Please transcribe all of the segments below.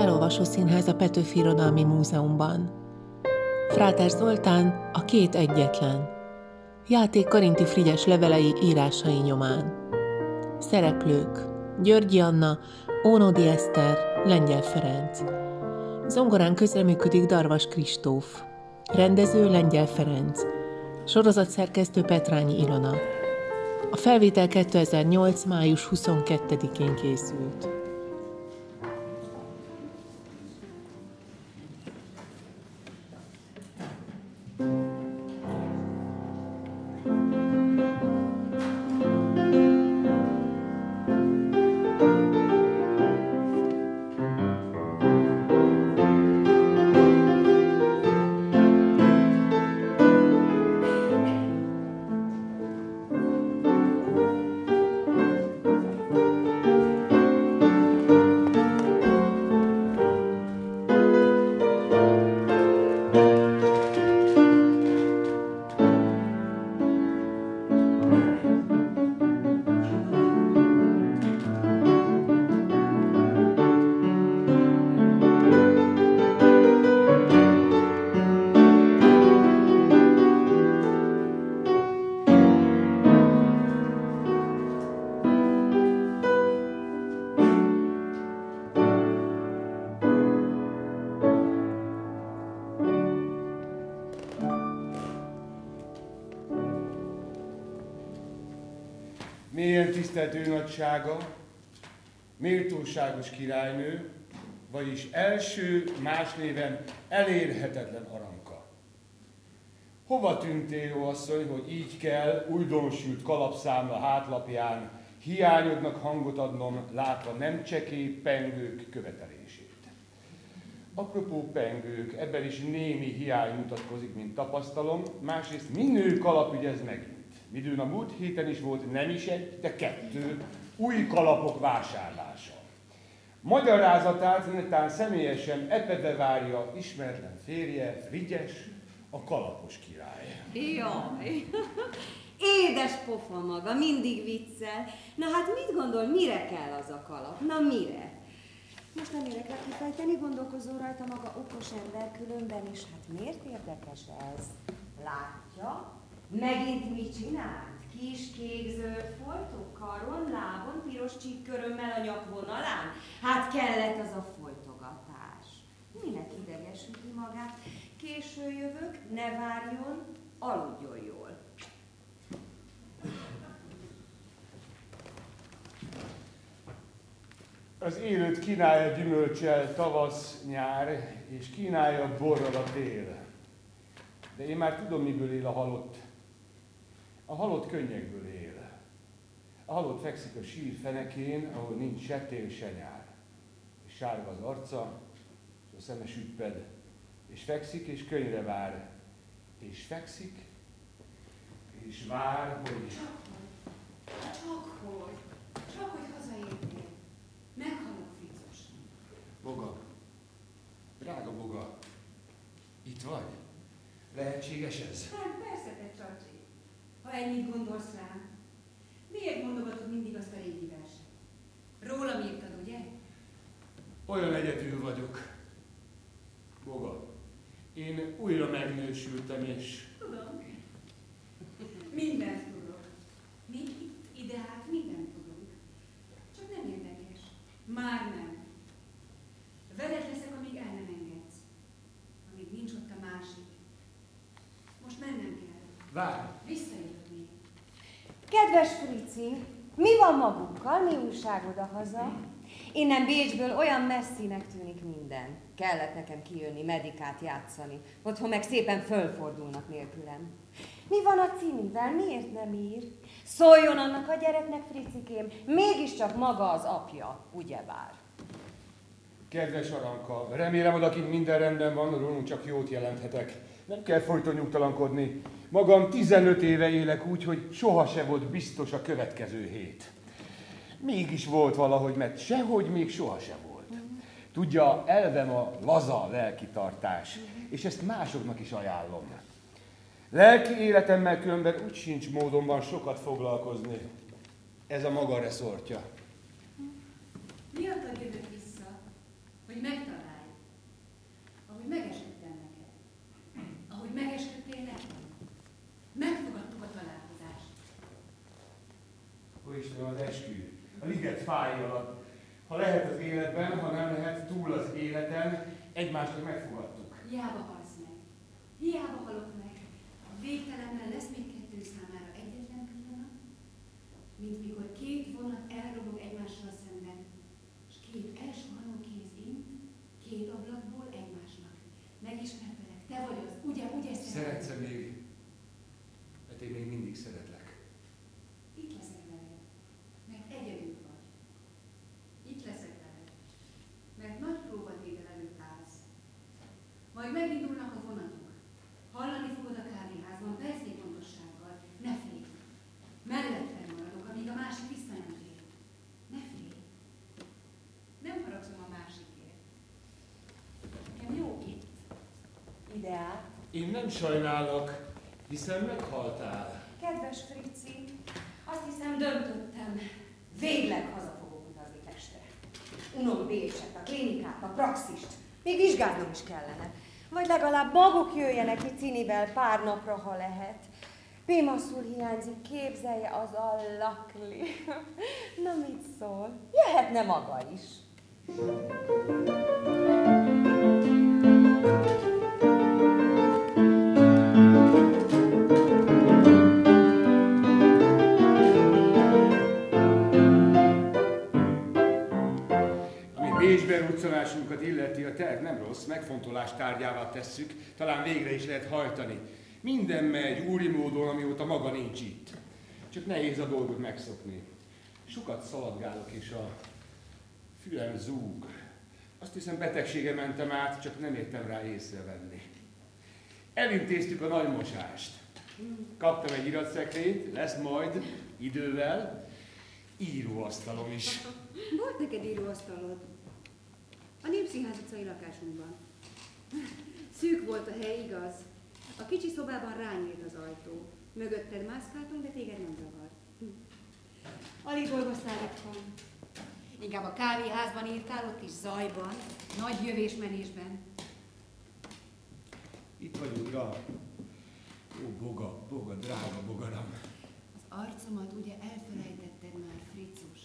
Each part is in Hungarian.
felolvasó színház a Petőfi Irodalmi Múzeumban. Fráter Zoltán a két egyetlen. Játék Karinti Frigyes levelei írásai nyomán. Szereplők Györgyi Anna, Ónodi Eszter, Lengyel Ferenc. Zongorán közreműködik Darvas Kristóf. Rendező Lengyel Ferenc. Sorozatszerkesztő Petrányi Ilona. A felvétel 2008. május 22-én készült. Tisztelt ő nagysága, méltóságos királynő, vagyis első, más néven elérhetetlen aranka. Hova tűntél, jó asszony, hogy így kell újdonsült kalapszámla hátlapján hiányodnak hangot adnom, látva nem csekély pengők követelését. Apropó pengők, ebben is némi hiány mutatkozik, mint tapasztalom, másrészt minő kalap ügyez megint. Midőn a múlt héten is volt nem is egy, de kettő új kalapok vásárlása. Magyarázatát netán személyesen epede várja ismeretlen férje, Frigyes, a kalapos király. Jaj, édes pofa maga, mindig viccel. Na hát mit gondol, mire kell az a kalap? Na mire? Most nem érek rá kifejteni, gondolkozó rajta maga okos ember különben is. Hát miért érdekes ez? Látja, Megint mit csinált? Kis kék-zöld foltok, karon, lábon, piros csíkkörömmel a nyakvonalán? Hát kellett az a folytogatás. Minek idegesíti magát? Késő jövök, ne várjon, aludjon jól. Az élőt kínálja gyümölcsel tavasz, nyár, és kínálja borral a tél. De én már tudom, miből él a halott. A halott könnyekből él. A halott fekszik a sír fenekén, ahol nincs se tél, se nyár. És sárga az arca, és a szeme süpped. És fekszik, és könyre vár. És fekszik, és vár, hogy... Csak hogy, csak hogy, csak hogy hazaérnél. Meghalok Fricos. Boga, drága Boga, itt vagy? Lehetséges ez? Hát persze, te csacsi ha ennyit gondolsz rám. Miért mondogatod mindig azt a régi verset? Rólam írtad, ugye? Olyan egyedül vagyok. Boga, én újra megnősültem, és... Tudom. Mindent tudok. Mi itt, ide hát mindent tudunk. Csak nem érdekes. Már nem. Veled leszek, amíg el nem engedsz. Amíg nincs ott a másik. Most mennem kell. Várj! Visszajön. Kedves Frici, mi van magunkkal, mi újság oda-haza? Innen Bécsből olyan messzinek tűnik minden. Kellett nekem kijönni, medikát játszani. Otthon meg szépen fölfordulnak nélkülem. Mi van a címivel? Miért nem ír? Szóljon annak a gyereknek, Fricikém, mégiscsak maga az apja, ugyebár. Kedves Aranka, remélem odakint minden rendben van, rólunk csak jót jelenthetek. Nem kell folyton nyugtalankodni. Magam 15 éve élek úgy, hogy soha se volt biztos a következő hét. Mégis volt valahogy, mert sehogy még soha se volt. Tudja, elvem a laza lelkitartás, és ezt másoknak is ajánlom. Lelki életemmel különben úgy sincs módonban sokat foglalkozni. Ez a maga reszortja. Miattad jövök vissza, hogy megtalálj, ahogy megesettem neked, ahogy megesküdtem sziget fáj alatt. Ha lehet az életben, ha nem lehet túl az életen, egymást megfogadtuk. Hiába halsz meg. Hiába halok meg. A végtelenben lesz még kettő számára egyetlen pillanat, mint mikor két vonat elrobog egymással szemben, és két elsuhanó kéz int, két ablakból egymásnak. Megismertelek, te vagy az, ugye, ugye szeretsz -e még? Mert én még mindig szeretlek. Itt leszek veled, mert egyedül vagy. Itt leszek veled, mert nagy próbatétel előtt állsz. Majd megindulnak a vonatok. Hallani fogod a kávéházban percnyi pontossággal. Ne félj. Mellettem maradok, amíg a másik vissza nem tér. Ne félj. Nem haragszom a másikért. Nekem jó itt. Ide át. Én nem sajnálok, hiszen meghaltál. Kedves Frici, azt hiszem döntöttem. Végleg haza fogok utazni Pestre. Unom Bécset, a klinikát, a praxist. Még vizsgálnom is kellene. Vagy legalább maguk jöjjenek ki Cinivel pár napra, ha lehet. Pémaszul hiányzik, képzelje az a lakli. Na mit szól? Jöhetne maga is. Ami Ruccolásunkat illeti, a terv nem rossz, megfontolás tárgyává tesszük, talán végre is lehet hajtani. Minden megy úri módon, amióta maga nincs itt. Csak nehéz a dolgot megszokni. Sokat szaladgálok, és a fülem zúg. Azt hiszem betegsége mentem át, csak nem értem rá észrevenni. Elintéztük a nagy mosást. Kaptam egy iratszekrényt, lesz majd idővel íróasztalom is. Volt neked íróasztalod? A Népszínház utcai lakásunkban. Szűk volt a hely, igaz? A kicsi szobában rányílt az ajtó. Mögötted mászkáltunk, de téged nem zavart. Alig dolgoztál itthon. Inkább a kávéházban írtál, ott is zajban, nagy jövésmenésben. Itt vagy, uram. Ó, boga, boga, drága bogaram. Az arcomat ugye elfelejtetted már, Fricus?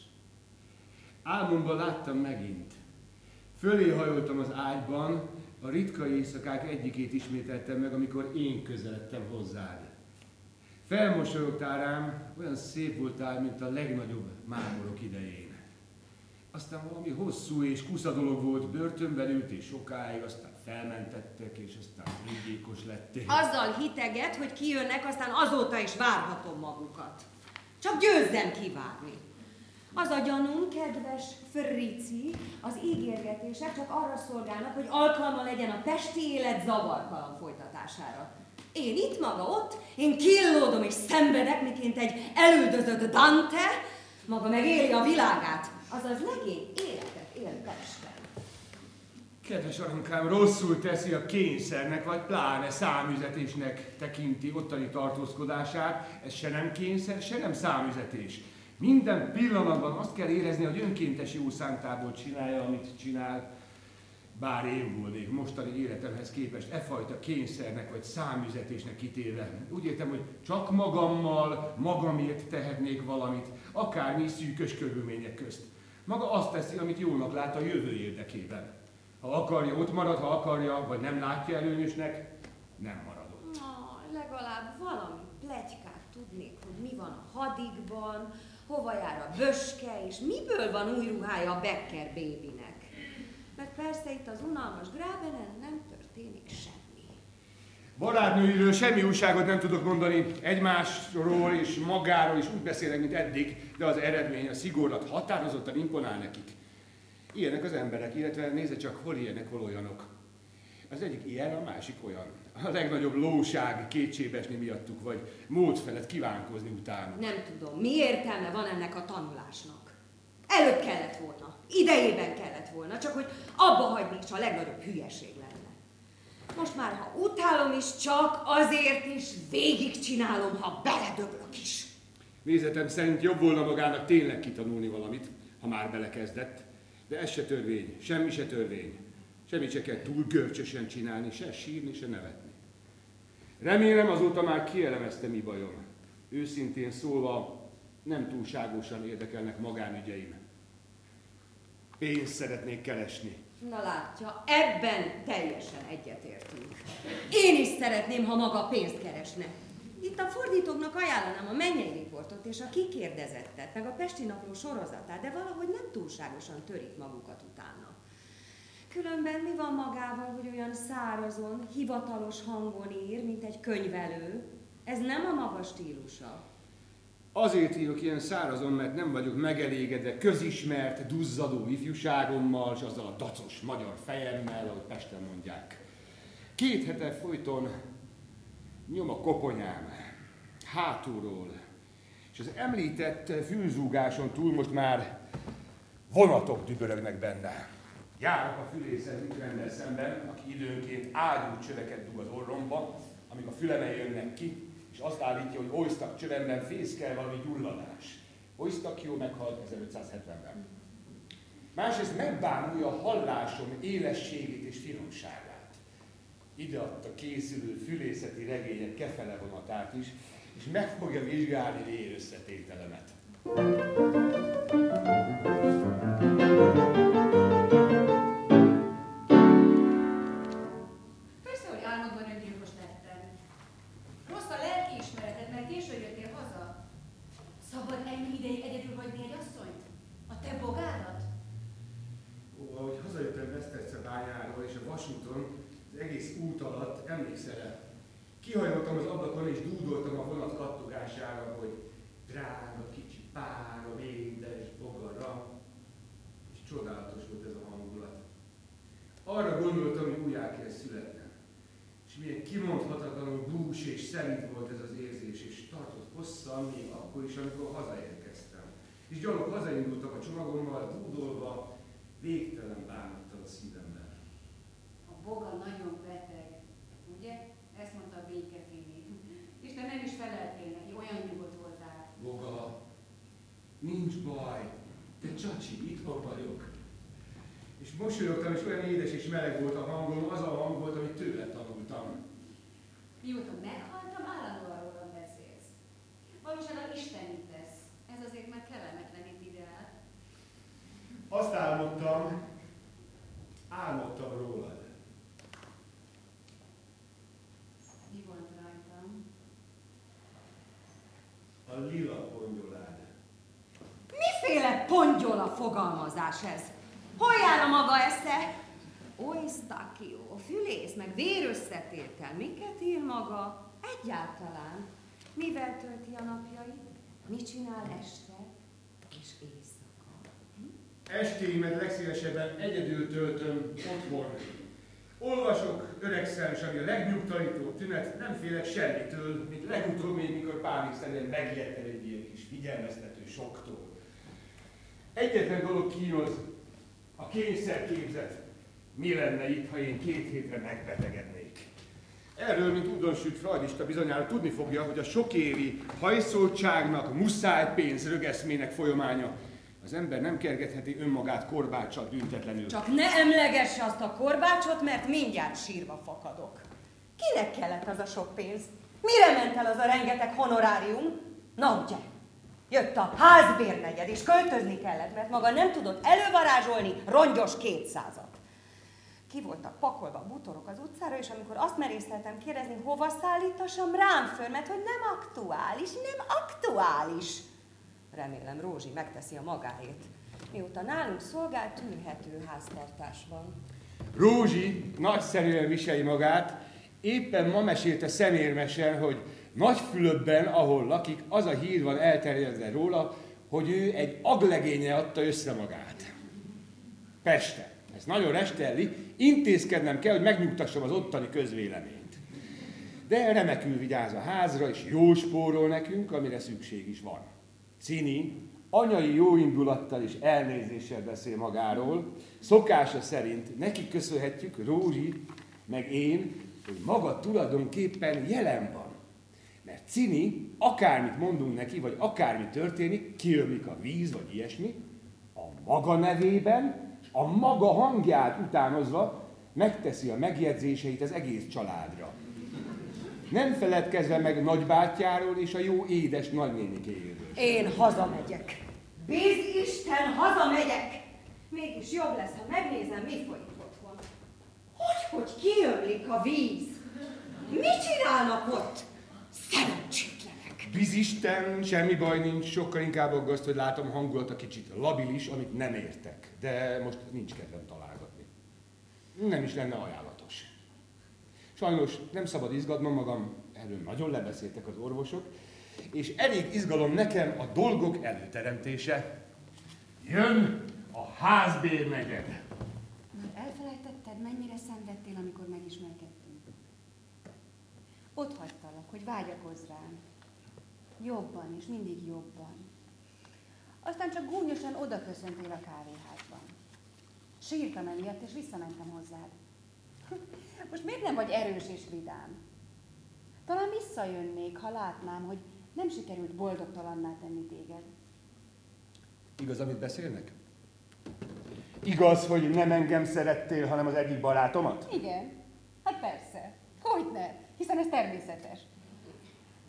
Álmomban láttam megint. Fölé hajoltam az ágyban, a ritka éjszakák egyikét ismételtem meg, amikor én közeledtem hozzád. Felmosolyogtál rám, olyan szép voltál, mint a legnagyobb mámorok idején. Aztán valami hosszú és kusza dolog volt, börtönben ült és sokáig, aztán felmentettek, és aztán végékos lettél. Azzal hiteget, hogy kijönnek, aztán azóta is várhatom magukat. Csak győzzem kivárni. Az a gyanúm, kedves Frici, az ígérgetések csak arra szolgálnak, hogy alkalma legyen a testi élet zavartalan folytatására. Én itt, maga ott, én killódom és szenvedek, miként egy elődözött Dante, maga meg a világát, azaz legény életet él Pesten. Kedves aranykám, rosszul teszi a kényszernek, vagy pláne számüzetésnek tekinti ottani tartózkodását. Ez se nem kényszer, se nem számüzetés. Minden pillanatban azt kell érezni, hogy önkéntes jó szántából csinálja, amit csinál. Bár én volnék mostani életemhez képest e fajta kényszernek vagy számüzetésnek kitéve. Úgy értem, hogy csak magammal, magamért tehetnék valamit, akármi szűkös körülmények közt. Maga azt teszi, amit jónak lát a jövő érdekében. Ha akarja, ott marad, ha akarja, vagy nem látja előnyösnek, nem marad ott. Na, legalább valami plegykát tudnék, hogy mi van a hadikban, hova jár a böske, és miből van új ruhája a Becker bébinek. Mert persze itt az unalmas Grábenen nem történik semmi. Barátnőiről semmi újságot nem tudok mondani, egymásról és magáról is úgy beszélnek, mint eddig, de az eredmény, a szigorlat határozottan imponál nekik. Ilyenek az emberek, illetve nézze csak, hol ilyenek, hol olyanok. Az egyik ilyen, a másik olyan. A legnagyobb lóság kétségbesni miattuk, vagy mód felett kívánkozni utána. Nem tudom, mi értelme van ennek a tanulásnak. Előbb kellett volna, idejében kellett volna, csak hogy abba hagynék, ha a legnagyobb hülyeség lenne. Most már, ha utálom is, csak azért is végigcsinálom, ha beledöglök is. Nézetem szerint jobb volna magának tényleg kitanulni valamit, ha már belekezdett, de ez se törvény, semmi se törvény. Semmit se kell túl görcsösen csinálni, se sírni, se nevetni. Remélem azóta már kielemezte mi bajom. Őszintén szólva nem túlságosan érdekelnek magánügyeim. Pénzt szeretnék keresni. Na látja, ebben teljesen egyetértünk. Én is szeretném, ha maga pénzt keresne. Itt a fordítóknak ajánlanám a mennyei riportot és a kikérdezettet, meg a Pesti Napló sorozatát, de valahogy nem túlságosan törik magukat utána. Különben mi van magával, hogy olyan szárazon, hivatalos hangon ír, mint egy könyvelő? Ez nem a maga stílusa. Azért írok ilyen szárazon, mert nem vagyok megelégedve közismert, duzzadó ifjúságommal, és azzal a dacos magyar fejemmel, ahogy Pesten mondják. Két hete folyton nyom a koponyám, hátulról, és az említett fülzúgáson túl most már vonatok dübörögnek benne. Járok a fülészen ütrendel szemben, aki időnként ágyú csöveket dug az orromba, amik a füleme jönnek ki, és azt állítja, hogy Oisztak csövemben fészkel valami gyulladás. jó meghalt 1570-ben. Másrészt megbámulja a hallásom élességét és finomságát. Ide adta készülő fülészeti regények kefele vonatát is, és meg fogja vizsgálni vér összetételemet. Kihajoltam kattogására, hogy drága kicsi párom, édes bogara, és csodálatos volt ez a hangulat. Arra gondoltam, hogy újjá kell születnem. És milyen kimondhatatlanul bús és szelít volt ez az érzés, és tartott hosszan, még akkor is, amikor hazaérkeztem. És gyalog hazaindultam a csomagommal, dúdolva, végtelen bánattal a szívemben. A boga nagyon beteg, ugye? Ezt mondta a. És te nem is feleltél olyan nyugodt voltál. Boga, nincs baj, te csacsi, itt van vagyok. És mosolyogtam, és olyan édes és meleg volt a hangom, az a hang volt, amit tőle tanultam. Mióta meghaltam, állandóan rólam beszélsz. Valóságban istenítesz. Ez azért már kellemetlenít ideál. Azt álmodtam, álmodtam rólad. a lila pongyolád. Miféle pongyola fogalmazás ez? Hol jár a maga esze? Oisztakió, fülész, meg vérösszetétel. Miket ír maga? Egyáltalán. Mivel tölti a napjait? Mit csinál este és éjszaka? Hm? Estéimet legszívesebben egyedül töltöm otthon, Olvasok, öregszel, és ami a legnyugtanítóbb tünet, nem félek semmitől, mint legutóbb még, mikor pánikszerűen megijedtem egy ilyen kis figyelmeztető soktól. Egyetlen dolog kínoz, a kényszerképzet. Mi lenne itt, ha én két hétre megbetegednék? Erről, mint udonsült freudista bizonyára tudni fogja, hogy a sokévi hajszoltságnak, muszáj pénz rögeszmének folyamánya az ember nem kergetheti önmagát korbáccsal büntetlenül. Csak ne emlegesse azt a korbácsot, mert mindjárt sírva fakadok. Kinek kellett az a sok pénz? Mire ment el az a rengeteg honorárium? Na ugye, jött a házbérnegyed, és költözni kellett, mert maga nem tudott elővarázsolni rongyos kétszázat. Ki voltak pakolva a butorok az utcára, és amikor azt merészteltem kérdezni, hova szállítassam, rám föl, mert hogy nem aktuális, nem aktuális. Remélem Rózsi megteszi a magáét. Mióta nálunk szolgál, tűrhető háztartás van. Rózsi nagyszerűen viseli magát, éppen ma mesélte szemérmesen, hogy Nagyfülöpben, ahol lakik, az a hír van elterjedve róla, hogy ő egy aglegénye adta össze magát. Peste. Ez nagyon restelli, intézkednem kell, hogy megnyugtassam az ottani közvéleményt. De remekül vigyáz a házra, és jó spórol nekünk, amire szükség is van. Cini anyai jóindulattal és elnézéssel beszél magáról, szokása szerint neki köszönhetjük, Rózsi, meg én, hogy maga tulajdonképpen jelen van. Mert Cini, akármit mondunk neki, vagy akármi történik, kiömlik a víz, vagy ilyesmi, a maga nevében, és a maga hangját utánozva megteszi a megjegyzéseit az egész családra. Nem feledkezve meg nagybátyjáról és a jó édes nagynénikéről. Én hazamegyek. Bíz Isten, hazamegyek! Mégis jobb lesz, ha megnézem, mi folyik otthon. Hogy, hogy kiömlik a víz? Mit csinálnak ott? Szerencsétlenek. Bizisten, semmi baj nincs, sokkal inkább aggaszt, hogy látom hangulata kicsit labilis, amit nem értek. De most nincs kedvem találgatni. Nem is lenne ajánlatos. Sajnos nem szabad izgatnom magam, erről nagyon lebeszéltek az orvosok, és elég izgalom nekem a dolgok előteremtése. Jön a házbér negyed. Már elfelejtetted, mennyire szenvedtél, amikor megismerkedtünk? Ott hagytalak, hogy vágyakozz rám. Jobban és mindig jobban. Aztán csak gúnyosan oda köszöntél a kávéházban. Sírtam emiatt, és visszamentem hozzád. Most miért nem vagy erős és vidám? Talán visszajönnék, ha látnám, hogy nem sikerült boldogtalanná tenni téged. Igaz, amit beszélnek? Igaz, hogy nem engem szerettél, hanem az egyik barátomat? Igen, hát persze. Hogy ne? Hiszen ez természetes.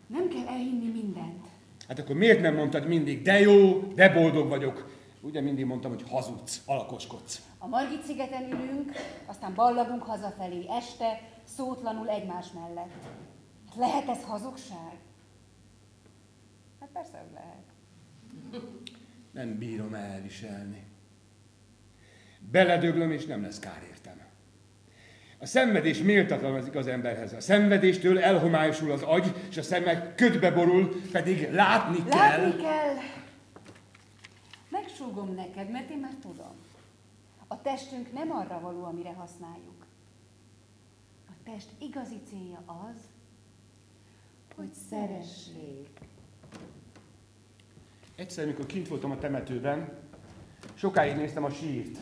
Nem kell elhinni mindent. Hát akkor miért nem mondtad mindig, de jó, de boldog vagyok? Ugye mindig mondtam, hogy hazudsz, alakoskodsz. A Margit szigeten ülünk, aztán ballagunk hazafelé este, szótlanul egymás mellett. Hát lehet ez hazugság? Hát persze, hogy lehet. Nem bírom elviselni. Beledöglöm, és nem lesz kár. A szenvedés méltatlan az emberhez. A szenvedéstől elhomályosul az agy, és a szeme ködbe borul, pedig látni kell. Látni kell. Megsúgom neked, mert én már tudom. A testünk nem arra való, amire használjuk. A test igazi célja az, hogy szeressék. Egyszer, mikor kint voltam a temetőben, sokáig néztem a sírt.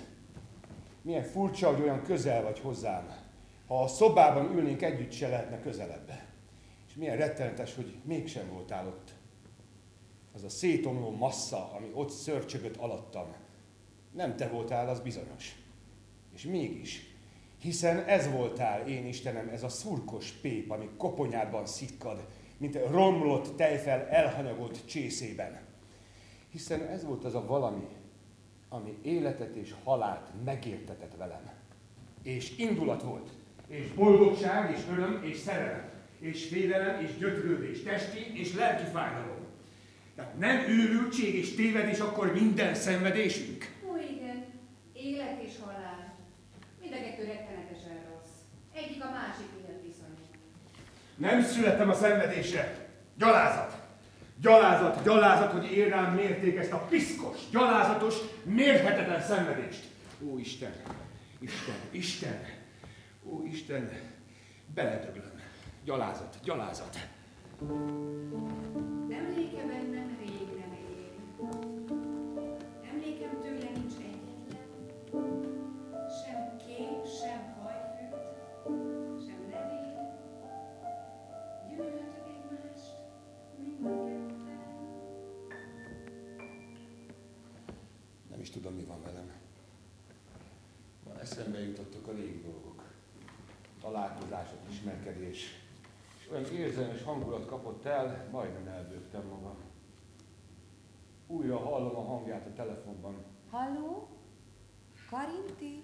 Milyen furcsa, hogy olyan közel vagy hozzám. Ha a szobában ülnénk együtt, se lehetne közelebb. És milyen rettenetes, hogy mégsem voltál ott. Az a szétomló massza, ami ott szörcsögött alattam. Nem te voltál, az bizonyos. És mégis, hiszen ez voltál, én Istenem, ez a szurkos pép, ami koponyában szitkad, mint romlott tejfel elhanyagolt csészében. Hiszen ez volt az a valami, ami életet és halált megértetett velem. És indulat volt, és boldogság, és öröm, és szerelem, és félelem, és gyötrődés, testi és lelki fájdalom. Tehát nem őrültség és tévedés akkor minden szenvedésünk. Ó, igen, élet és halál. Mind a kettő rettenetesen rossz. Egyik a másik miatt viszonyul. Nem születtem a szenvedésre. Gyalázat. Gyalázat, gyalázat, hogy én rám mérték ezt a piszkos, gyalázatos, mérhetetlen szenvedést. Ó Isten, Isten, Isten, ó Isten, beledöglöm. Gyalázat, gyalázat. Emléke bennem régre él. Emlékem tőle nincs egyetlen. Sem kép, sem hajfürt, sem levél. Gyűlöltük egymást, mind a ketten. Nem is tudom, mi van velem. Van eszembe jutottak a régi dolgok. Találkozások, ismerkedés. És olyan érzelmes hangulat kapott el, majdnem elbőgtem magam. Újra hallom a hangját a telefonban. Halló? Karinti?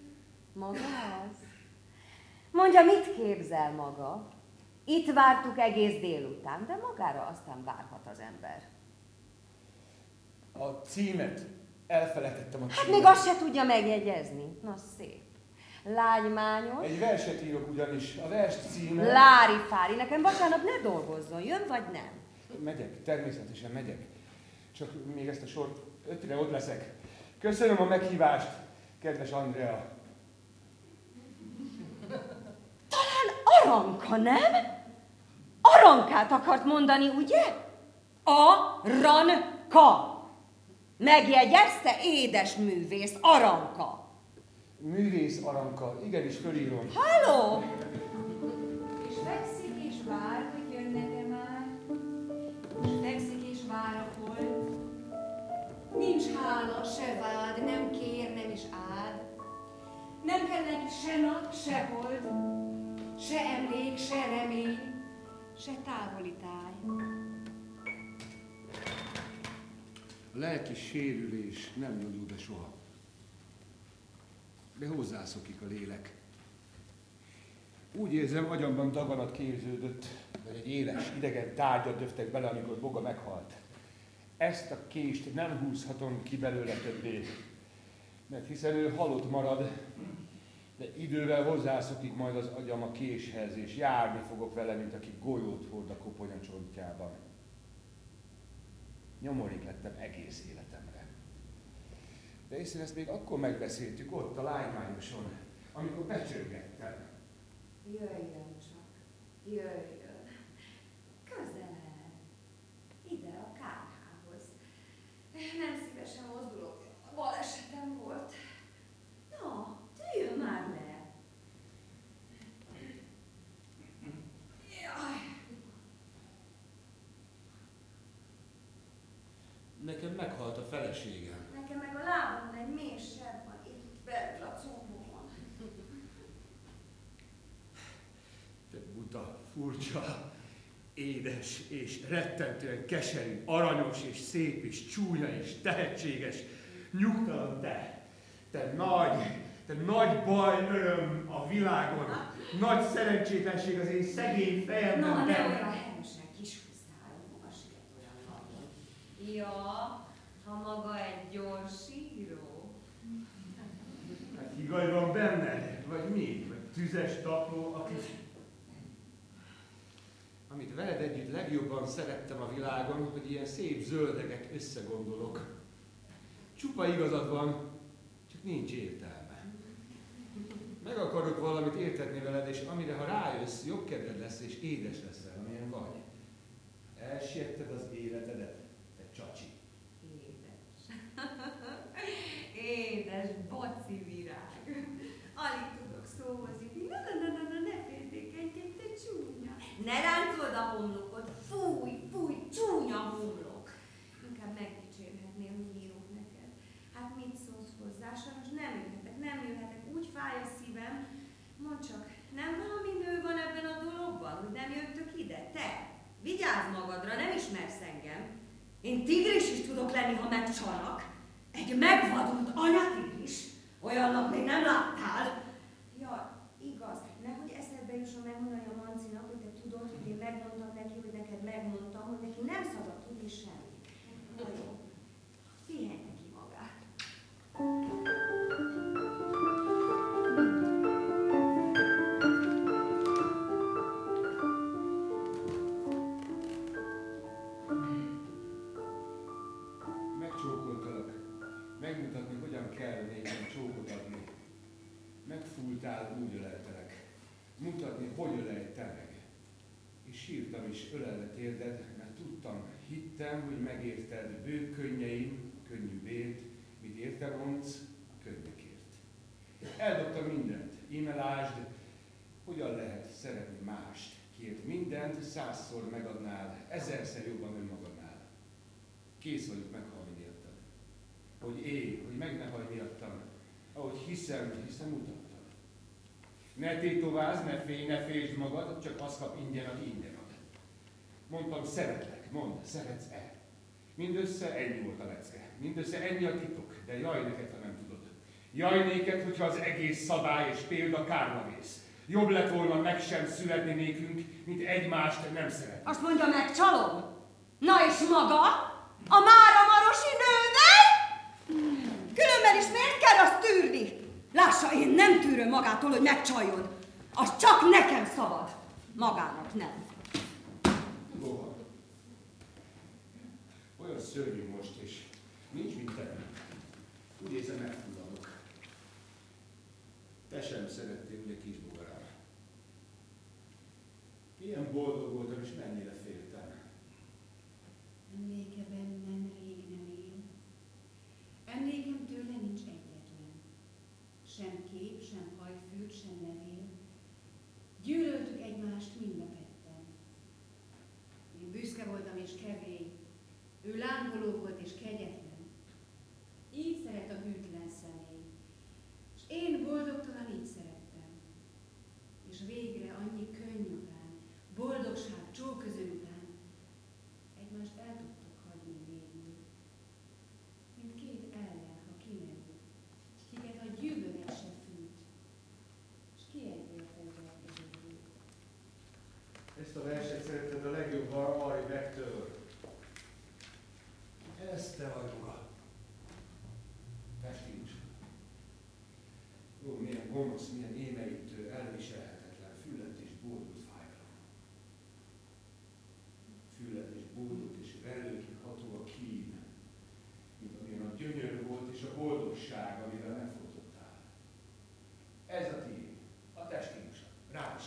Maga az? Mondja, mit képzel maga? Itt vártuk egész délután, de magára aztán várhat az ember. A címet elfelejtettem a címet. Hát még azt se tudja megjegyezni. Na szép. Lágymányos. Egy verset írok ugyanis. A vers címe... Lári Fári, nekem vasárnap ne dolgozzon, jön vagy nem? Megyek, természetesen megyek. Csak még ezt a sort ötre ott leszek. Köszönöm a meghívást, kedves Andrea. Talán Aranka, nem? Arankát akart mondani, ugye? Aranka. Megjegyezte, édes művész, Aranka. Művész Aranka, igenis fölírom. Halló? És fekszik és vár, hogy jönnek-e már. És fekszik és vár a hold. Nincs hála, se vád, nem kér, nem is áld. Nem kell neki se nap, se hold, se emlék, se remény, se távoli táj. A lelki sérülés nem nyújul be soha. De hozzászokik a lélek. Úgy érzem, agyamban daganat képződött, vagy egy éles, idegen tárgyat döftek bele, amikor Boga meghalt. Ezt a kést nem húzhatom ki belőle többé, mert hiszen ő halott marad, de idővel hozzászokik majd az agyam a késhez, és járni fogok vele, mint aki golyót hord a koponya csontjában. Nyomorék lettem egész életemre. De hiszen ezt még akkor megbeszéltük ott a lánymányoson, amikor becsörgettem. Jöjjön csak, jöjjön. Közel, ide a kárhához. Nem szívesen mozdulok, balesetem volt. Na, tűjön már le. Jaj, Nekem meghalt a feleségem. nekem meg a lábamon egy mély seb van itt belül a combomon. Te buta, furcsa, édes és rettentően keserű, aranyos és szép és csúnya és tehetséges, nyugtalan te, te nagy, te nagy baj, öröm a világon, nagy szerencsétlenség az én szegény Na, fejemben. ne te- olyan hevesen kis huszáló, maga olyan. Ja, ha maga egy gyors író. Hát higany van benned? Vagy mi? Vagy tüzes tapló, aki... Amit veled együtt legjobban szerettem a világon, hogy ilyen szép zöldeket összegondolok. Csupa igazad van, csak nincs értelme. Meg akarok valamit értetni veled, és amire ha rájössz, jobb kedved lesz, és édes leszel, amilyen vagy. Elsietted az életedet, te csacsi. Édes. Édes boci virág. Alig tudok szóhoz jutni. Na, na, na, na, na, ne féltékenykedj, te csúnya. Ne ráncold a homlokot. Fúj, fúj, csúnya homlok. Inkább megdicsérhetném, hogy írok neked. Hát mit szólsz hozzá? Sajnos nem jöhetek, nem jöhetek. Úgy fáj a szívem. Mondd csak, nem valami nő van ebben a dologban, hogy nem jöttök ide? Te, vigyázz magadra, nem ismersz engem. Én tigris is tudok lenni, ha megcsalnak. Egy megvadult anyatigris. Olyannak még nem láttál. Ja, igaz. Nehogy eszedbe jusson megmondani a Mancinak, hogy te tudod, hogy én megmondtam neki, hogy neked megmondtam, hogy neki nem szabad tudni semmit. Megfúltál, úgy öleltelek. Mutatni, hogy ölelj meg. És sírtam is ölelve térded, mert tudtam, hittem, hogy megérted bők könnyeim, könnyű vért, mit érte mondsz, a könnyekért. Eldobtam mindent, íme lásd, hogyan lehet szeretni mást, kiért mindent százszor megadnál, ezerszer jobban önmagadnál. Kész vagyok meghalni miattad. Hogy élj, hogy meg ne hagyd miattam. Ahogy hiszem, hiszen mutattad. Ne tétovázz, ne félj, ne féltsd magad, csak azt kap ingyen, aki ingyen ad. Mondtam, szeretlek, mondd, szeretsz-e? Mindössze ennyi volt a lecke. Mindössze ennyi a titok, de jaj neked, ha nem tudod. Jaj néked, hogyha az egész szabály és példa kárba vész. Jobb lett volna meg sem születni nékünk, mint egymást nem szeret. Azt mondja meg, csalom! Na és maga? A Mára Marosi nővel? Különben is miért kell azt tűrni? Lássa, én nem tűröm magától, hogy megcsaljon. Az csak nekem szabad. Magának nem. Rohan. Olyan szörnyű most, és nincs mit tenni. Úgy érzem, megfulladok. Te sem szerettél, ugye kis bogarám. Milyen boldog voltam, és mennyire féltem. Emléke bennem rég nem él. Emlékem tőle nincs egyetlen. Sem kép, sem hajfűr, sem levél. Gyűlöltük egymást mind a ketten. Én büszke voltam és kevély. Ő lángoló volt és kegyetlen. Így szeret a hűtlen személy. És én boldogtalan így szerettem. És végre annyi könny után, boldogság, csóköző után, egymást el tudtuk hagyni végül. Mint két ellen, ha kimerül, kiket a gyűlölet se fűr. Gonosz, milyen émeítő, elviselhetetlen, füllet és bódult fájdalom. Füllet és bódult és verőkig ható a kín, mint amilyen a gyönyör volt és a boldogság, amivel megfotottál. Ez a tiéd, a testímusa, is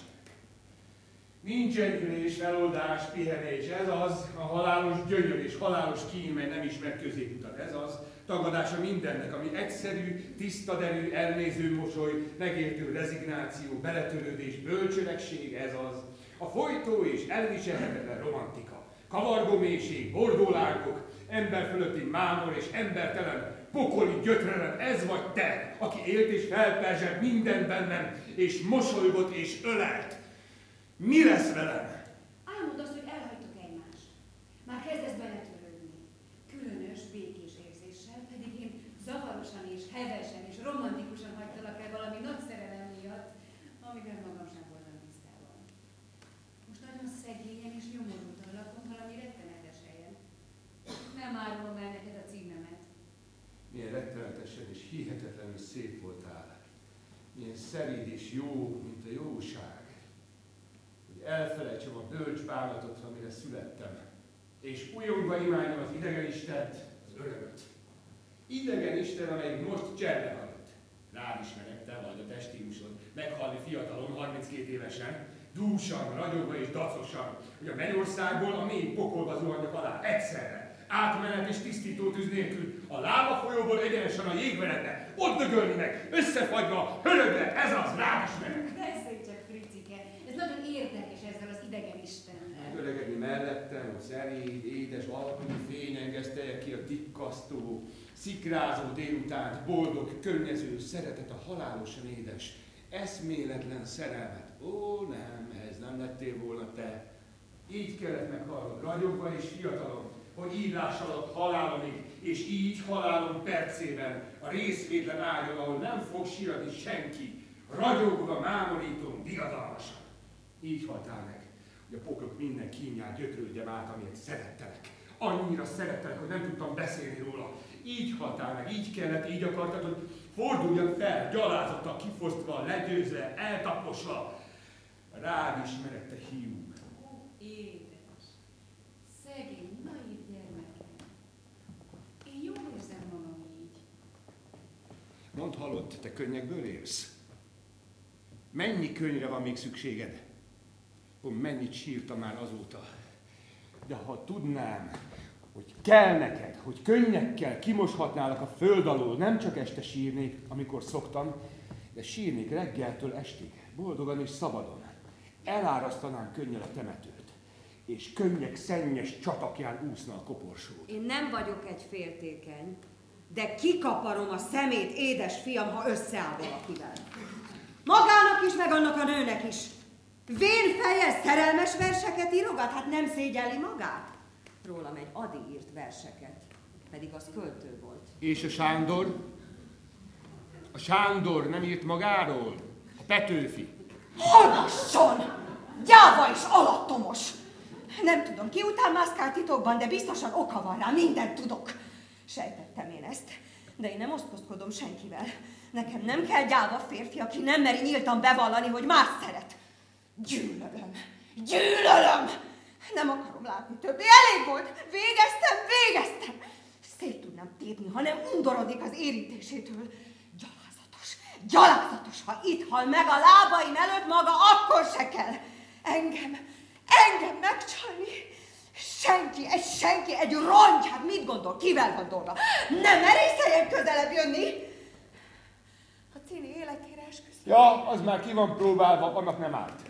Nincs enyhülés, feloldás, pihenés, ez az, a halálos gyönyör és halálos kín, mely nem ismer középutat, ez az, tagadása mindennek, ami egyszerű, tiszta derű, elnéző mosoly, megértő rezignáció, beletörődés, bölcsöregség, ez az. A folytó és elviselhetetlen romantika, kavargó mélység, bordólágok, ember fölötti mámor és embertelen pokoli gyötrelem, ez vagy te, aki élt és felperzselt minden bennem, és mosolygott és ölelt. Mi lesz velem? Álmod azt, hogy elhagytok egymást. Már kezdesz beletörődni. Különös, békés érzéssel, pedig én zavarosan és hevesen és romantikusan hagytalak el valami nagy szerelem miatt, amivel magam sem voltam tisztában. Most nagyon szegényen és nyomorultan lakom valami rettenetes helyen. Nem árulom el neked a címemet. Milyen rettenetesen és hihetetlenül szép voltál. Milyen szerid és jó, mint a jóság elfelejtsem a bölcs bánatot, amire születtem, és újongva imádjam az idegen Istent, az örömöt. Idegen Isten, amelyik most cserbe hagyott. Rád ismerek, te vagy a testímusod, meghalni fiatalon, 32 évesen, dúsan, ragyogva és dacosan, hogy a mennyországból a mély pokolba zuhanjak alá, egyszerre. Átmenet és tisztító tűz nélkül, a lába folyóból egyenesen a jégveredbe, ott dögölni meg, összefagyva, hörögve, ez az, rád ismerek. Beszélj csak, Fricike, ez nagyon érdekes ezzel az idegen Istennel. Öregedni mellettem, a szeréd, édes alapú fény engesztelje ki a tikkasztó, szikrázó délutánt, boldog, könnyező szeretet a halálosan édes, eszméletlen szerelmet. Ó, nem, ez nem lettél volna te. Így kellett meghalnod, ragyogva és fiatalon, hogy így lássalak halálomig, és így halálom percében, a részvétlen ágyon, ahol nem fog síradni senki, ragyogva, mámorítom, diadalmasan. Így haltál meg, hogy a poklok minden kínját gyötrődjem át, amiért szerettelek. Annyira szerettelek, hogy nem tudtam beszélni róla. Így haltál meg, így kellett, így akartad, hogy forduljak fel, gyalázottak, kifosztva, legyőzve, eltaposva. Rád ismerek, te hiú. Édes, szegény, naív gyermekem. Én jól érzem magam így. Mondd halott, te könnyekből élsz? Mennyi könyvre van még szükséged? Ó, mennyit sírtam már azóta. De ha tudnám, hogy kell neked, hogy könnyekkel kimoshatnálak a föld alól, nem csak este sírnék, amikor szoktam, de sírnék reggeltől estig, boldogan és szabadon. Elárasztanám könnyel a temetőt, és könnyek szennyes csatakján úszna a koporsó. Én nem vagyok egy féltékeny, de kikaparom a szemét, édes fiam, ha összeáll valakivel. Magának is, meg annak a nőnek is. Vén fejjel szerelmes verseket írogat? Hát nem szégyelli magát? Rólam egy Adi írt verseket, pedig az költő volt. És a Sándor? A Sándor nem írt magáról? A Petőfi? Hallgasson! Gyáva és alattomos! Nem tudom, ki után mászkál titokban, de biztosan oka van rá, mindent tudok. Sejtettem én ezt, de én nem osztozkodom senkivel. Nekem nem kell gyáva férfi, aki nem meri nyíltan bevallani, hogy más szeret. Gyűlölöm! Gyűlölöm! Nem akarom látni többé. Elég volt! Végeztem, végeztem! Szét tudnám tépni, ha nem undorodik az érintésétől. Gyalázatos, gyalázatos, ha itt hal meg a lábaim előtt maga, akkor se kell. Engem, engem megcsalni. Senki, egy senki, egy rongy, hát mit gondol, kivel van dolga? Nem merészeljen közelebb jönni? A cini életére esküszöm. Ja, az már ki van próbálva, annak nem állt.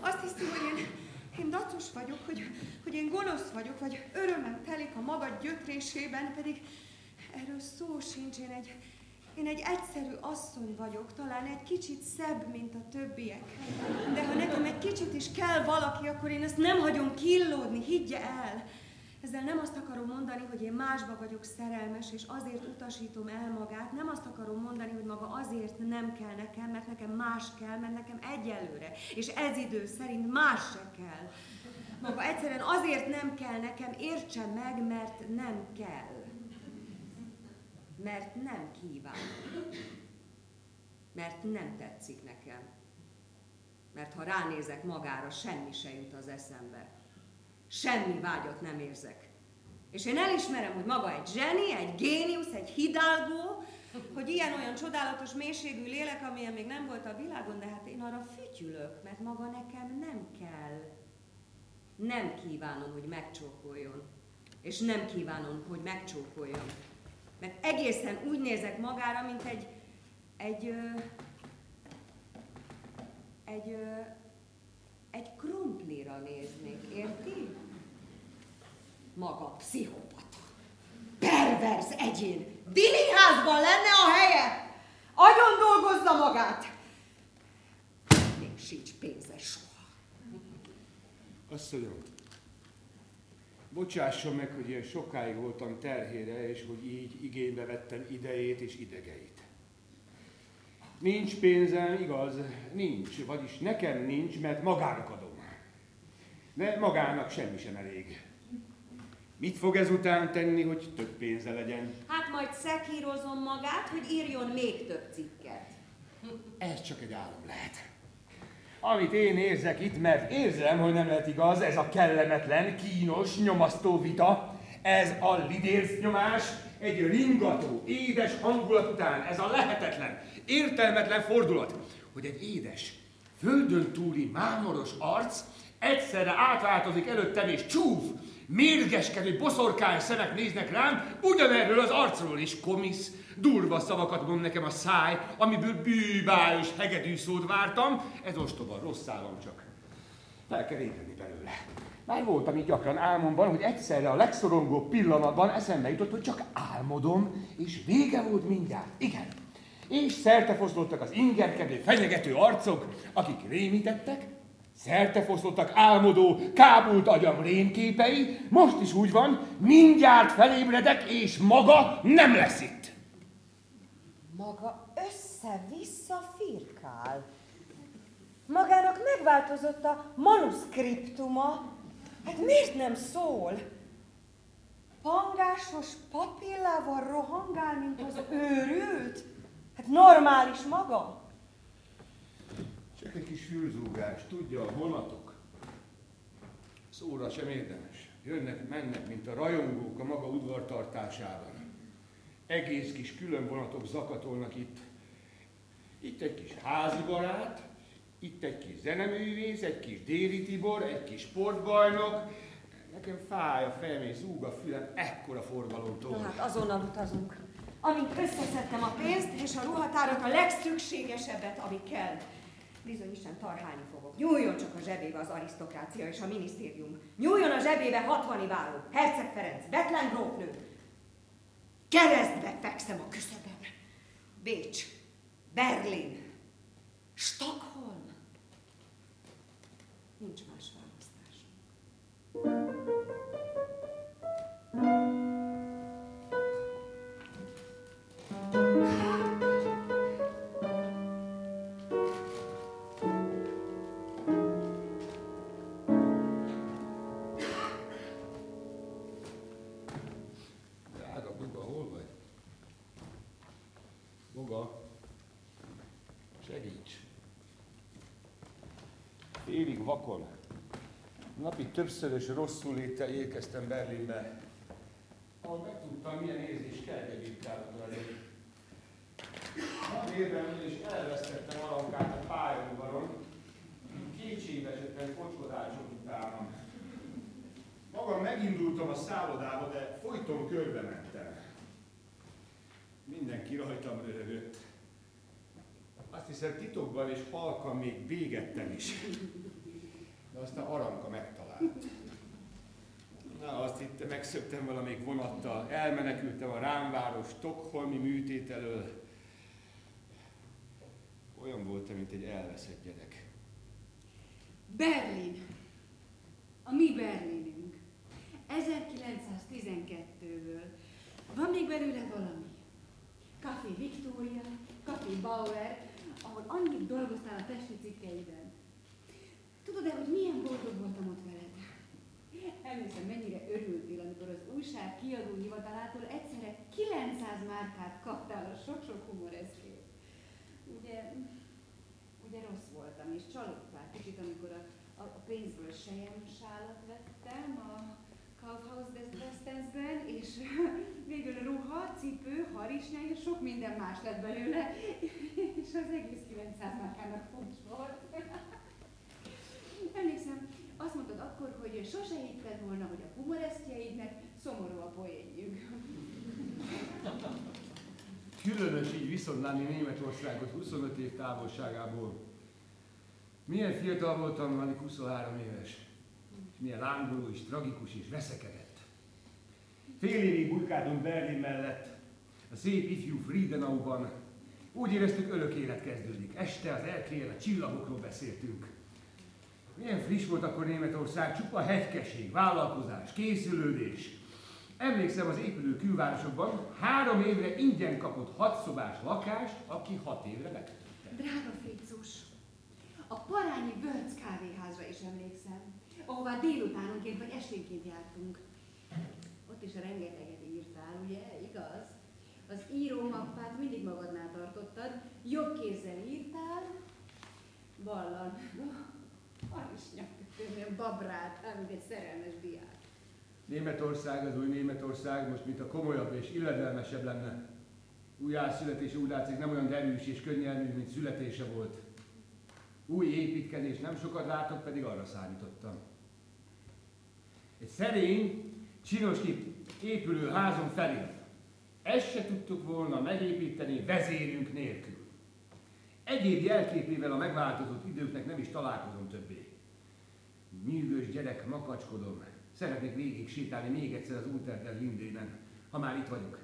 Azt hiszi, hogy én, én dacos vagyok, hogy, hogy én gonosz vagyok, vagy örömmel telik a maga gyötrésében, pedig erről szó sincs. Én egy, én egy egyszerű asszony vagyok, talán egy kicsit szebb, mint a többiek. De ha nekem egy kicsit is kell valaki, akkor én ezt nem hagyom killódni, higgye el. Ezzel nem azt akarom mondani, hogy én másba vagyok szerelmes, és azért utasítom el magát, nem azt akarom mondani, hogy maga azért nem kell nekem, mert nekem más kell, mert nekem egyelőre, és ez idő szerint más se kell. Maga egyszerűen azért nem kell nekem, értse meg, mert nem kell. Mert nem kíván. mert nem tetszik nekem. Mert ha ránézek magára, semmi se jut az eszembe. Semmi vágyat nem érzek. És én elismerem, hogy maga egy zseni, egy géniusz, egy hidalgó, hogy ilyen-olyan csodálatos mélységű lélek, amilyen még nem volt a világon, de hát én arra fütyülök, mert maga nekem nem kell. Nem kívánom, hogy megcsókoljon. És nem kívánom, hogy megcsókoljon. Mert egészen úgy nézek magára, mint egy, egy, egy, egy krumplira néznék, érti? Maga pszichopata. Perverz egyén. Diliházban lenne a helye. Agyon dolgozza magát. Még sincs pénze soha. Asszonyom, bocsásson meg, hogy ilyen sokáig voltam terhére, és hogy így igénybe vettem idejét és idegeit. Nincs pénzem, igaz? Nincs. Vagyis nekem nincs, mert magának adom. De magának semmi sem elég. Mit fog ezután tenni, hogy több pénze legyen? Hát majd szekírozom magát, hogy írjon még több cikket. Ez csak egy álom lehet. Amit én érzek itt, mert érzem, hogy nem lehet igaz, ez a kellemetlen, kínos, nyomasztó vita, ez a lidérc nyomás, egy ringató, édes hangulat után, ez a lehetetlen, értelmetlen fordulat, hogy egy édes, földön túli mámoros arc egyszerre átváltozik előttem és csúf, mérgeskedő, boszorkány szemek néznek rám, ugyanerről az arcról is komisz, durva szavakat mond nekem a száj, amiből bűbájos hegedű szót vártam, ez ostoba, rossz álom csak. Fel kell ébredni belőle. Már voltam így gyakran álmomban, hogy egyszerre a legszorongóbb pillanatban eszembe jutott, hogy csak álmodom, és vége volt mindjárt. Igen. És szertefoszlottak az ingerkedő, fenyegető arcok, akik rémítettek, Szertefoszlottak álmodó, kábult agyam rémképei, most is úgy van, mindjárt felébredek, és maga nem lesz itt. Maga össze-vissza firkál. Magának megváltozott a manuszkriptuma. Hát miért nem szól? Pangásos papillával rohangál, mint az őrült? Hát normális maga? Csak egy kis fülzúgás, tudja, a vonatok. Szóra sem érdemes. Jönnek, mennek, mint a rajongók a maga udvartartásában. Egész kis külön vonatok zakatolnak itt. Itt egy kis házi barát, itt egy kis zeneművész, egy kis Déri Tibor, egy kis sportbajnok. Nekem fáj a fejem és zúg a fülem ekkora forgalomtól. Na hát azonnal utazunk. Amint összeszedtem a pénzt és a ruhatárat, a legszükségesebbet, ami kell. Bizony Isten tarhálni fogok. Nyúljon csak a zsebébe az arisztokrácia és a minisztérium. Nyúljon a zsebébe hatvani váló, Herceg Ferenc, Betlen grófnő. Keresztbe fekszem a küszöbön. Bécs, Berlin, Stockholm. Többszörös rosszul léttel érkeztem Berlinbe. Ahol megtudtam, milyen érzés kell egyébként Nagy érvemben is elvesztettem alankát a pályaudvaron. Kétségbe esettem kocskodások utánam. Magam megindultam a szállodába, de folyton körbe mentem. Mindenki rajtam röhögött. Azt hiszem titokban és halkan még végettem is. De aztán Aranka megtalált. Na, azt hittem, megszöktem valamelyik vonattal, elmenekültem a rámváros Stockholmi műtét elől. Olyan voltam, mint egy elveszett gyerek. Berlin. A mi Berlinünk. 1912-ből. Van még belőle valami? Café Victoria, Café Bauer, ahol annyit dolgoztál a testi cikkeiden. Tudod-e, hogy milyen boldog voltam ott veled? Emlékszem, mennyire örültél, amikor az újság kiadó hivatalától egyszerre 900 márkát kaptál a sok-sok humoreszkét. Ugye ugye rossz voltam, és csalódtál kicsit, amikor a, a, a pénzből sejem sálat vettem a Kaufhaus des Westensben, és végül ruha, cipő, harisnya és sok minden más lett belőle, és az egész 900 márkának fontos volt. Emlékszem, azt mondtad akkor, hogy sose hitted volna, hogy a humoresztjeidnek szomorú a poénjük. Különös így viszontlátni Németországot 25 év távolságából. Milyen fiatal voltam, alig 23 éves. Milyen lángoló és tragikus és veszekedett. Fél évig bujkáltunk Berlin mellett, a szép ifjú Friedenauban. Úgy éreztük, örök élet kezdődik. Este az elkélyen a csillagokról beszéltünk. Milyen friss volt akkor Németország, csupa hegykeség, vállalkozás, készülődés. Emlékszem az épülő külvárosokban, három évre ingyen kapott hatszobás lakást, aki hat évre bekötötte. Drága Fricus, a parányi Börc kávéházra is emlékszem, ahová délutánonként vagy esténként jártunk. Ott is rengeteget írtál, ugye, igaz? Az írómappát mindig magadnál tartottad, jobb kézzel írtál, babráltál, mint egy szerelmes diák. Németország, az új Németország most mint a komolyabb és illedelmesebb lenne. Újjászületés úgy látszik nem olyan derűs és könnyelmű, mint születése volt. Új építkezés nem sokat látok, pedig arra számítottam. Egy szerény, csinosképp épülő házon felé. Ezt se tudtuk volna megépíteni vezérünk nélkül. Egyéb jelképével a megváltozott időknek nem is találkozom. Nyűgös gyerek makacskodom, Szeretnék végig sétálni még egyszer az Unter der Lindében, ha már itt vagyok.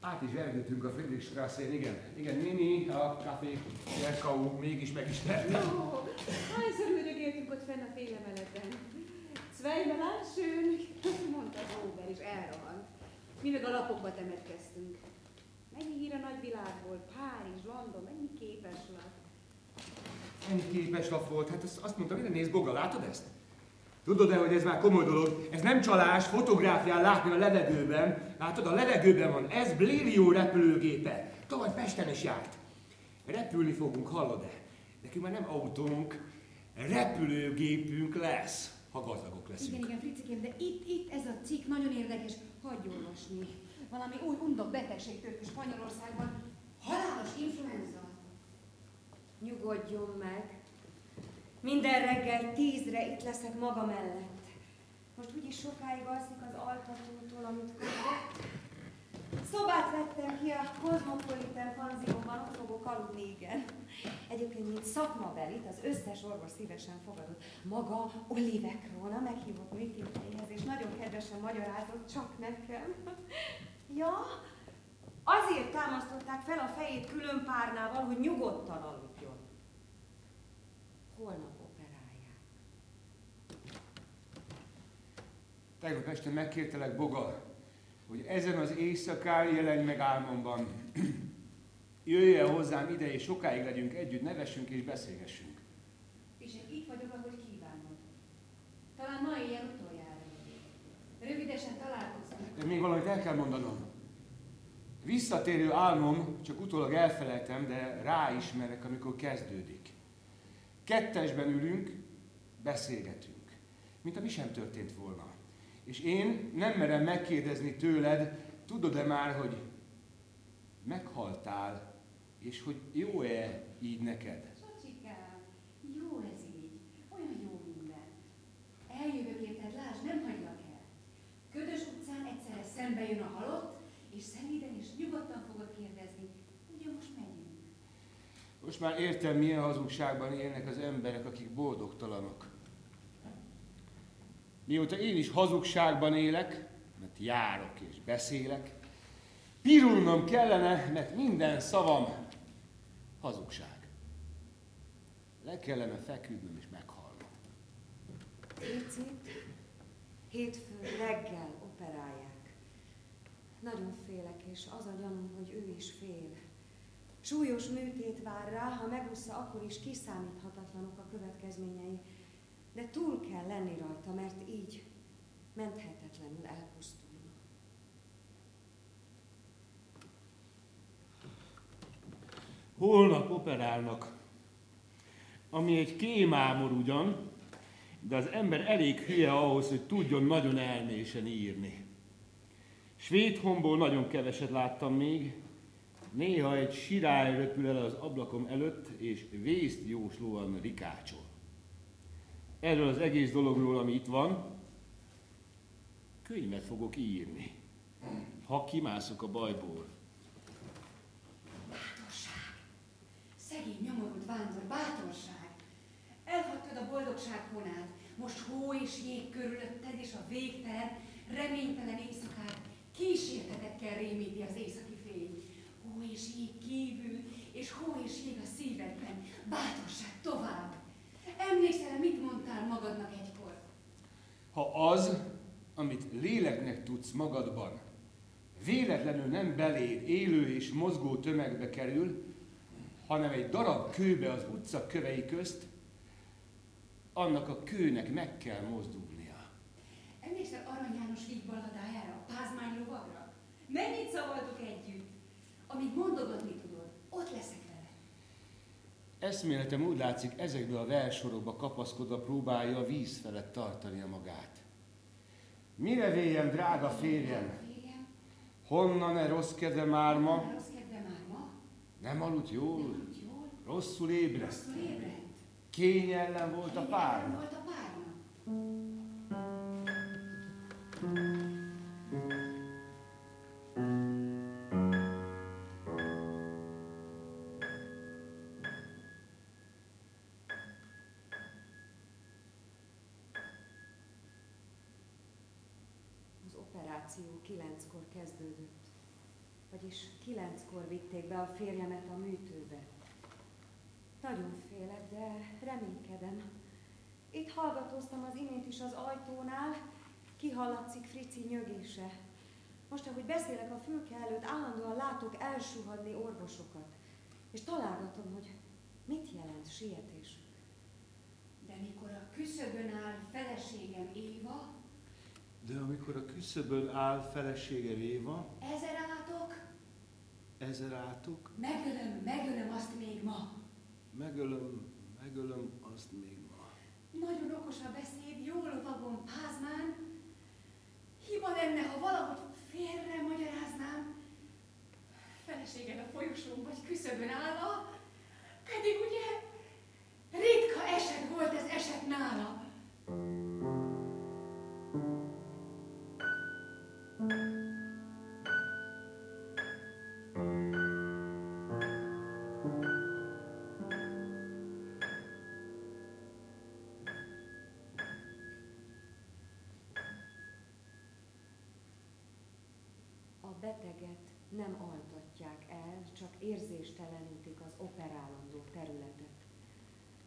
Át is vergődtünk a Friedrichstrasse-n, igen. Igen, Nini, a Café Jerkau mégis megismertem. Ó, hányszor üldögéltünk ott fenn a félemeletben. Zweimal schön, mondta Róber, és elrohant. Mi meg a lapokba temetkeztünk. Mennyi hír a nagyvilágból, Párizs, London, mennyi képes lap. Mennyi képes lap volt? Hát azt, azt mondtam, hogy nézd, Boga, látod ezt? Tudod-e, hogy ez már komoly dolog? Ez nem csalás, fotográfián látni a levegőben. Látod, a levegőben van. Ez Blérió repülőgépe. Tavaly Pesten is járt. Repülni fogunk, hallod-e? Nekünk már nem autónk, repülőgépünk lesz, ha gazdagok leszünk. Igen, igen, Fricikém, de itt, itt ez a cikk nagyon érdekes. Hagyj olvasni. Valami új undok betegség tört Spanyolországban. Halálos influenza. Nyugodjon meg. Minden reggel tízre itt leszek maga mellett. Most úgyis sokáig alszik az altatótól, amit kapott. Szobát vettem ki a Cosmopolitan panzióban, ott fogok aludni, igen. Egyébként, mint szakmabelit, az összes orvos szívesen fogadott. Maga Olive Krona meghívott műtéteihez, és nagyon kedvesen magyarázott csak nekem. Ja, azért támasztották fel a fejét külön párnával, hogy nyugodtan aludjon. Holnap Tegnap este megkértelek, Boga, hogy ezen az éjszakán jelenj meg álmomban. Jöjj el hozzám ide, és sokáig legyünk együtt, nevessünk és beszélgessünk. És én itt vagyok, ahogy kívánod. Talán ma ilyen utoljára. Rövidesen találkozunk. De még valamit el kell mondanom. Visszatérő álmom, csak utólag elfelejtem, de ráismerek, amikor kezdődik. Kettesben ülünk, beszélgetünk, mint ami sem történt volna. És én nem merem megkérdezni tőled, tudod-e már, hogy meghaltál, és hogy jó-e így neked? Csacsikám, jó ez így, olyan jó minden. Eljövök érted, lásd, nem hagylak el. Ködös utcán egyszerre szembe jön a halott, nyugodtan fogod kérdezni, ugye most megyünk. Most már értem, milyen hazugságban élnek az emberek, akik boldogtalanok. Mióta én is hazugságban élek, mert járok és beszélek, pirulnom kellene, mert minden szavam hazugság. Le kellene feküdnöm és meghalnom. Picit, hétfő reggel operálják. Nagyon félek, és az a gyanúm, hogy ő is fél. Súlyos műtét vár rá, ha megúszza, akkor is kiszámíthatatlanok a következményei de túl kell lenni rajta, mert így menthetetlenül elpusztulna. Holnap operálnak. ami egy kémámor ugyan, de az ember elég hülye ahhoz, hogy tudjon nagyon elmésen írni. Svédhomból nagyon keveset láttam még, néha egy sirály röpül el az ablakom előtt, és vészt jóslóan rikácsol. Erről az egész dologról, ami itt van, könyvet fogok írni, ha kimászok a bajból. Bátorság! Szegény nyomorult vándor, bátorság! Elhagytad a boldogság honát, most hó és jég körülötted, és a végtelen, reménytelen éjszakát kísértetekkel rémíti az északi fény. Hó és jég kívül, és hó és jég a szívedben. Bátorság tovább! Emlékszel, mit mondtál magadnak egykor? Ha az, amit léleknek tudsz magadban, véletlenül nem beléd élő és mozgó tömegbe kerül, hanem egy darab kőbe az utca kövei közt, annak a kőnek meg kell mozdulnia. Emlékszel Arany János víg balladájára, a pázmány? Mennyit szavaltok együtt? Amíg mondogatni tudod, ott leszek vele. Eszméletem úgy látszik, ezekből a versorokba kapaszkodva próbálja a víz felett tartani a magát. Mire véljem, drága férjem? Honnan-e rossz kedve már ma? Nem aludt jól? Rosszul ébredt? Kényellen volt a Kényelem pár? volt kezdődött. Vagyis kilenckor vitték be a férjemet a műtőbe. Nagyon félek, de reménykedem. Itt hallgatóztam az imént is az ajtónál, kihallatszik Frici nyögése. Most, ahogy beszélek a fülke előtt, állandóan látok elsuhadni orvosokat. És találgatom, hogy mit jelent sietésük. De mikor a küszöbön áll feleségem Éva, De amikor a küszöbön áll felesége Éva, ezer átok, ezer átok, megölöm, megölöm azt még ma. megölöm, megölöm azt még ma. Nagyon okos a beszéd, jó lovagom, pázmán. Hiba lenne, ha valahogy félre magyaráznám. Feleséged a folyosón vagy küszöbön állva, pedig ugye ritka eset volt ez eset nála. A beteget nem altatják el, csak érzéstelenítik az operálandó területet.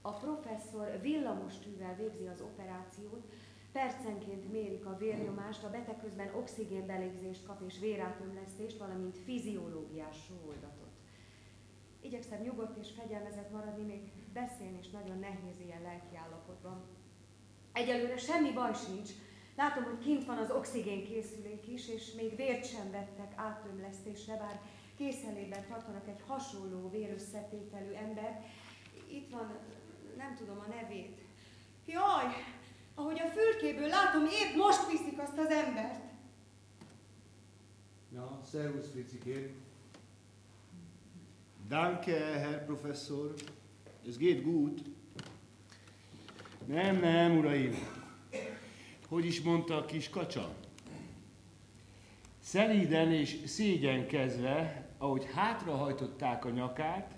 A professzor villamostűvel végzi az operációt, percenként mérik a vérnyomást, a beteg közben oxigénbelégzést kap és vérátömlesztést, valamint fiziológiás sóoldatot. Igyekszem nyugodt és fegyelmezett maradni, még beszélni is nagyon nehéz ilyen lelkiállapotban. Egyelőre semmi baj sincs, Látom, hogy kint van az oxigénkészülék is, és még vért sem vettek átömlesztésre, bár készenlétben tartanak egy hasonló vérösszetételű ember. Itt van, nem tudom a nevét. Jaj, ahogy a fülkéből látom, épp most viszik azt az embert. Na, servus, Fricikén. Danke, Herr Professor. Ez geht gut. Nem, nem, uraim. Hogy is mondta a kis kacsa? Szelíden és szégyenkezve, ahogy hátrahajtották a nyakát,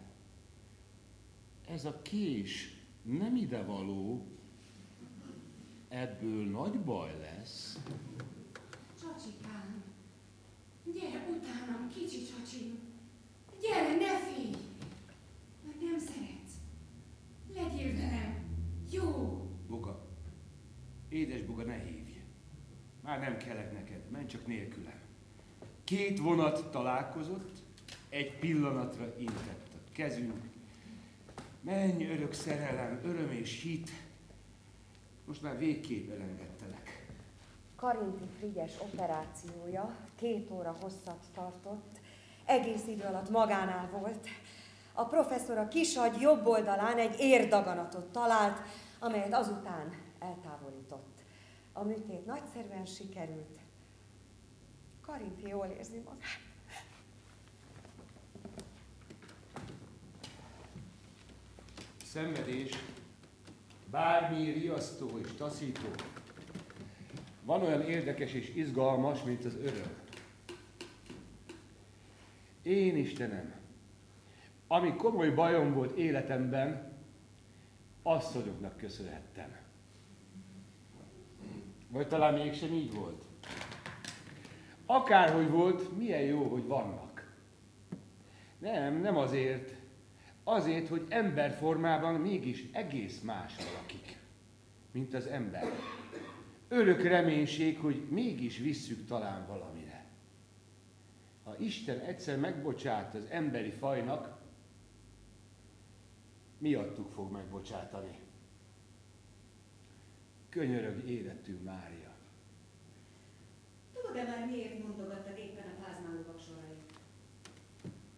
ez a kés nem ide való, ebből nagy baj lesz. Csacsikám, gyere utánam, kicsi csacsim. Gyere, ne félj! Mert nem szeretsz. Legyél velem. Jó. Boga, édes Boga, ne hívj. Már nem kellek neked, menj csak nélkülem. Két vonat találkozott, egy pillanatra intett a kezünk. Menj, örök szerelem, öröm és hit. Most már végképp elengedtelek. Karinti Frigyes operációja két óra hosszat tartott, egész idő alatt magánál volt. A professzor a kisagy jobb oldalán egy érdaganatot talált, amelyet azután eltávolított. A műtét nagyszerűen sikerült. Karinti jól érzi magát. Szenvedés, bármi riasztó és taszító, van olyan érdekes és izgalmas, mint az öröm. Én Istenem, ami komoly bajom volt életemben, asszonyoknak köszönhettem. Vagy talán mégsem így volt. Akárhogy volt, milyen jó, hogy vannak. Nem, nem azért. Azért, hogy emberformában mégis egész más valakik, mint az ember. Örök reménység, hogy mégis visszük talán valamire. Ha Isten egyszer megbocsát az emberi fajnak, miattuk fog megbocsátani. Könyörög életű Mária. Tudod-e már miért mondogattad éppen?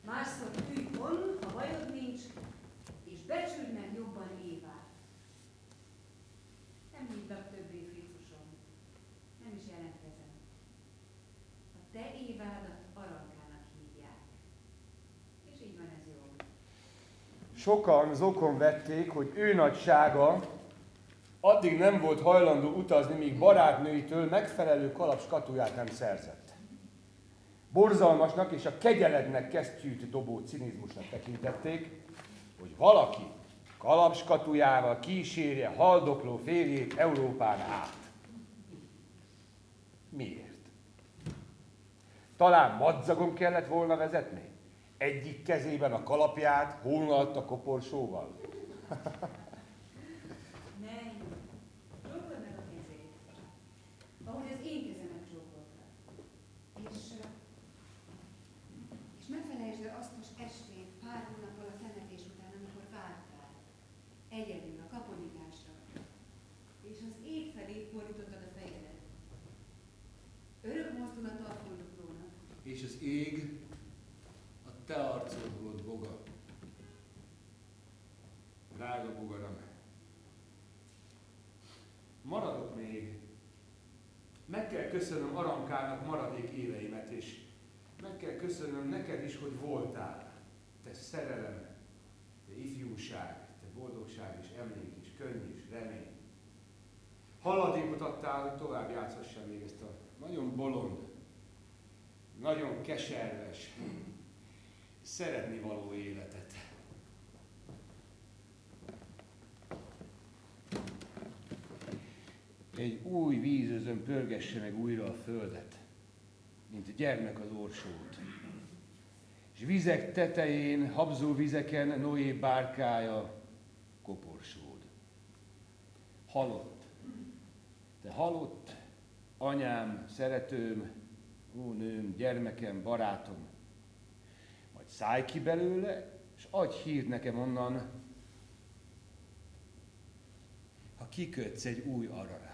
Másszor tűj on, ha bajod nincs, és becsüld meg jobban Évát. Nem hívlak többé, Fricusom. Nem is jelentkezem. A te Évádat Arankának hívják. És így van ez jó. Sokan zokon vették, hogy ő nagysága addig nem volt hajlandó utazni, míg barátnőitől megfelelő kalapskatuját nem szerzett. Borzalmasnak és a kegyelednek kesztyűt dobó cinizmusnak tekintették, hogy valaki kalapskatujával kísérje haldokló férjét Európán át. Miért? Talán madzagon kellett volna vezetni? Egyik kezében a kalapját, hónalt a koporsóval. Menj, csókold meg a kezét, ahogy az én kezemet csókoltad. És, ö, és ne felejtsd el azt az estét pár hónappal a temetés után, amikor vártál. Egyedül a kaponyításra. És az ég felé fordítottad a fejedet. Örök mozdulata a fordulónak. És az ég a te arcod volt, boga. Drága bogaram. Maradok még. Meg kell köszönöm Arankának maradék éveimet, és meg kell köszönöm neked is, hogy voltál. Te szerelem, te ifjúság, te boldogság és emlék és könny és remény. Haladékot adtál, hogy tovább játszhassam még ezt a nagyon bolond, nagyon keserves, szeretni való életet. Egy új vízözön pörgesse meg újra a földet, mint a gyermek az orsót. És vizek tetején, habzó vizeken Noé bárkája koporsód. Halott. Te halott, anyám, szeretőm, ó nőm, gyermekem, barátom, majd szállj ki belőle, és adj hírt nekem onnan, ha kikötsz egy új ararát.